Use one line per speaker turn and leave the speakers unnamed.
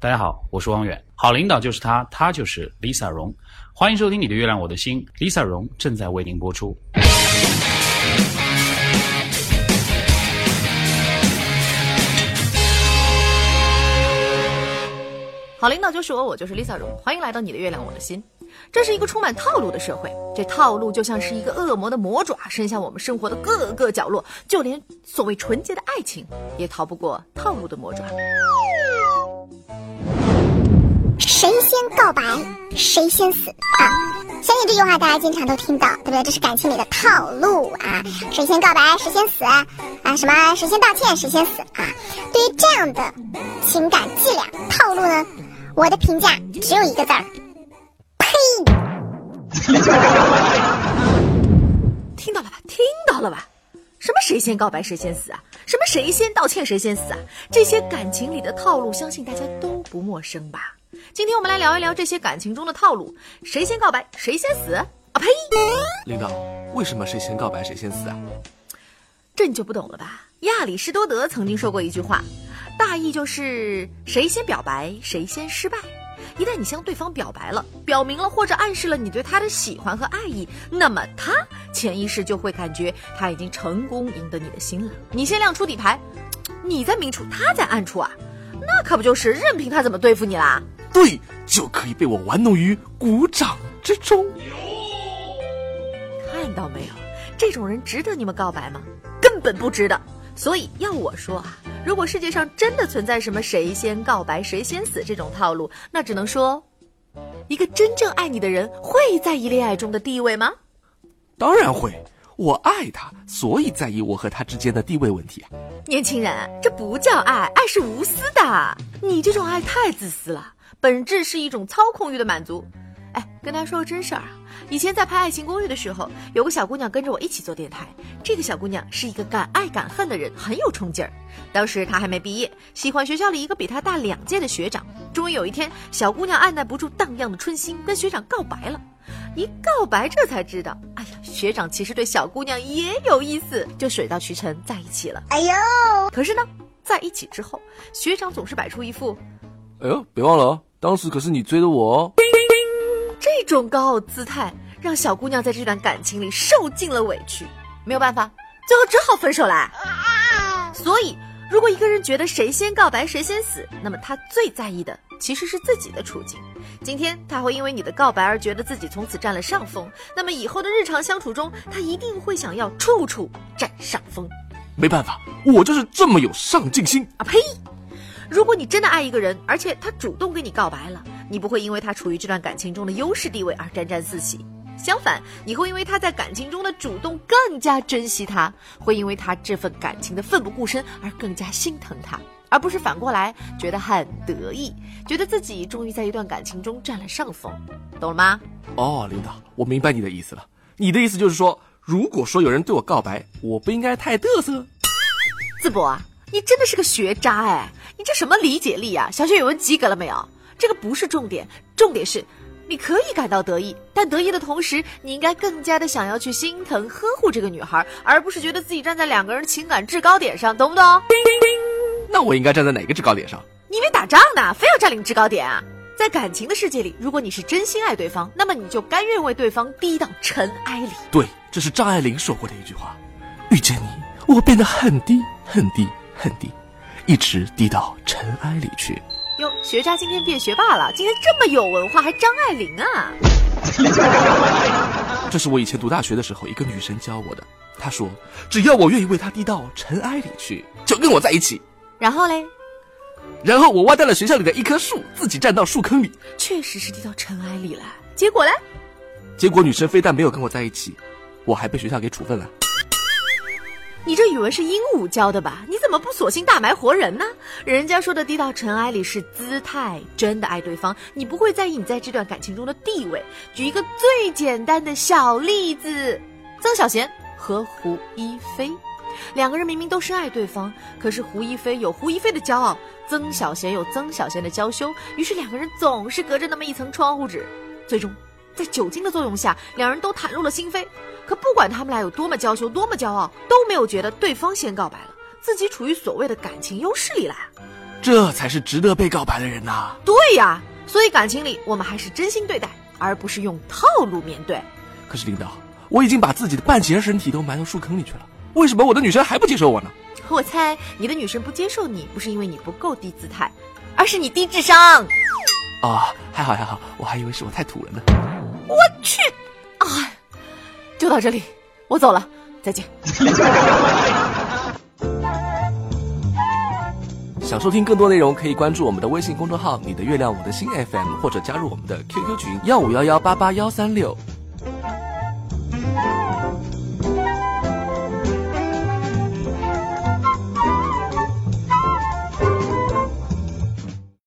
大家好，我是汪远。好领导就是他，他就是 Lisa 荣。欢迎收听《你的月亮我的心》，Lisa 荣正在为您播出。
好领导就是我，我就是 Lisa 荣。欢迎来到你的月亮我的心。这是一个充满套路的社会，这套路就像是一个恶魔的魔爪，伸向我们生活的各个角落，就连所谓纯洁的爱情，也逃不过套路的魔爪。
谁先告白谁先死啊！相信这句话大家经常都听到，对不对？这是感情里的套路啊！谁先告白谁先死啊！什么谁先道歉谁先死啊！对于这样的情感伎俩套路呢，我的评价只有一个字儿：呸！
听到了吧？听到了吧？什么谁先告白谁先死啊？什么谁先道歉谁先死啊？这些感情里的套路，相信大家都不陌生吧？今天我们来聊一聊这些感情中的套路，谁先告白谁先死？啊呸！
领导，为什么谁先告白谁先死啊？
这你就不懂了吧？亚里士多德曾经说过一句话，大意就是谁先表白谁先失败。一旦你向对方表白了，表明了或者暗示了你对他的喜欢和爱意，那么他潜意识就会感觉他已经成功赢得你的心了。你先亮出底牌，你在明处，他在暗处啊，那可不就是任凭他怎么对付你啦？
对，就可以被我玩弄于股掌之中。
看到没有，这种人值得你们告白吗？根本不值得。所以要我说啊，如果世界上真的存在什么谁先告白谁先死这种套路，那只能说，一个真正爱你的人会在意恋爱中的地位吗？
当然会，我爱他，所以在意我和他之间的地位问题啊。
年轻人，这不叫爱，爱是无私的。你这种爱太自私了。本质是一种操控欲的满足。哎，跟大家说个真事儿啊！以前在拍《爱情公寓》的时候，有个小姑娘跟着我一起做电台。这个小姑娘是一个敢爱敢恨的人，很有冲劲儿。当时她还没毕业，喜欢学校里一个比她大两届的学长。终于有一天，小姑娘按耐不住荡漾的春心，跟学长告白了。一告白，这才知道，学长其实对小姑娘也有意思，就水到渠成在一起了。哎呦！可是呢，在一起之后，学长总是摆出一副，
哎呦，别忘了哦。当时可是你追的我哦，
这种高傲姿态让小姑娘在这段感情里受尽了委屈，没有办法，最后只好分手啦。所以，如果一个人觉得谁先告白谁先死，那么他最在意的其实是自己的处境。今天他会因为你的告白而觉得自己从此占了上风，那么以后的日常相处中，他一定会想要处处占上风。
没办法，我就是这么有上进心
啊！呸！如果你真的爱一个人，而且他主动跟你告白了，你不会因为他处于这段感情中的优势地位而沾沾自喜，相反，你会因为他在感情中的主动更加珍惜他，会因为他这份感情的奋不顾身而更加心疼他，而不是反过来觉得很得意，觉得自己终于在一段感情中占了上风，懂了吗？
哦，领导，我明白你的意思了。你的意思就是说，如果说有人对我告白，我不应该太嘚瑟。
淄博啊。你真的是个学渣哎！你这什么理解力啊？小学语文及格了没有？这个不是重点，重点是，你可以感到得意，但得意的同时，你应该更加的想要去心疼呵护这个女孩，而不是觉得自己站在两个人情感制高点上，懂不懂？
那我应该站在哪个制高点上？
你以为打仗呢，非要占领制高点啊？在感情的世界里，如果你是真心爱对方，那么你就甘愿为对方低到尘埃里。
对，这是张爱玲说过的一句话。遇见你，我变得很低很低。很低，一直低到尘埃里去。
哟，学渣今天变学霸了，今天这么有文化，还张爱玲啊！
这是我以前读大学的时候一个女生教我的。她说，只要我愿意为她低到尘埃里去，就跟我在一起。
然后嘞？
然后我挖掉了学校里的一棵树，自己站到树坑里。
确实是低到尘埃里了。结果嘞？
结果女生非但没有跟我在一起，我还被学校给处分了。
你这语文是鹦鹉教的吧？你怎么不索性大埋活人呢？人家说的低到尘埃里是姿态，真的爱对方，你不会在意你在这段感情中的地位。举一个最简单的小例子，曾小贤和胡一菲，两个人明明都深爱对方，可是胡一菲有胡一菲的骄傲，曾小贤有曾小贤的娇羞，于是两个人总是隔着那么一层窗户纸，最终。在酒精的作用下，两人都袒露了心扉。可不管他们俩有多么娇羞，多么骄傲，都没有觉得对方先告白了，自己处于所谓的感情优势里来。
这才是值得被告白的人呐、
对呀，所以感情里我们还是真心对待，而不是用套路面对。
可是领导，我已经把自己的半截身体都埋到树坑里去了，为什么我的女神还不接受我呢？
我猜你的女神不接受你，不是因为你不够低姿态，而是你低智商。
啊、还好还好，我还以为是我太土了呢。
我去，啊，就到这里，我走了，再见。
想收听更多内容，可以关注我们的微信公众号“你的月亮我的心 FM”，或者加入我们的 QQ 群幺五幺幺八八幺三六。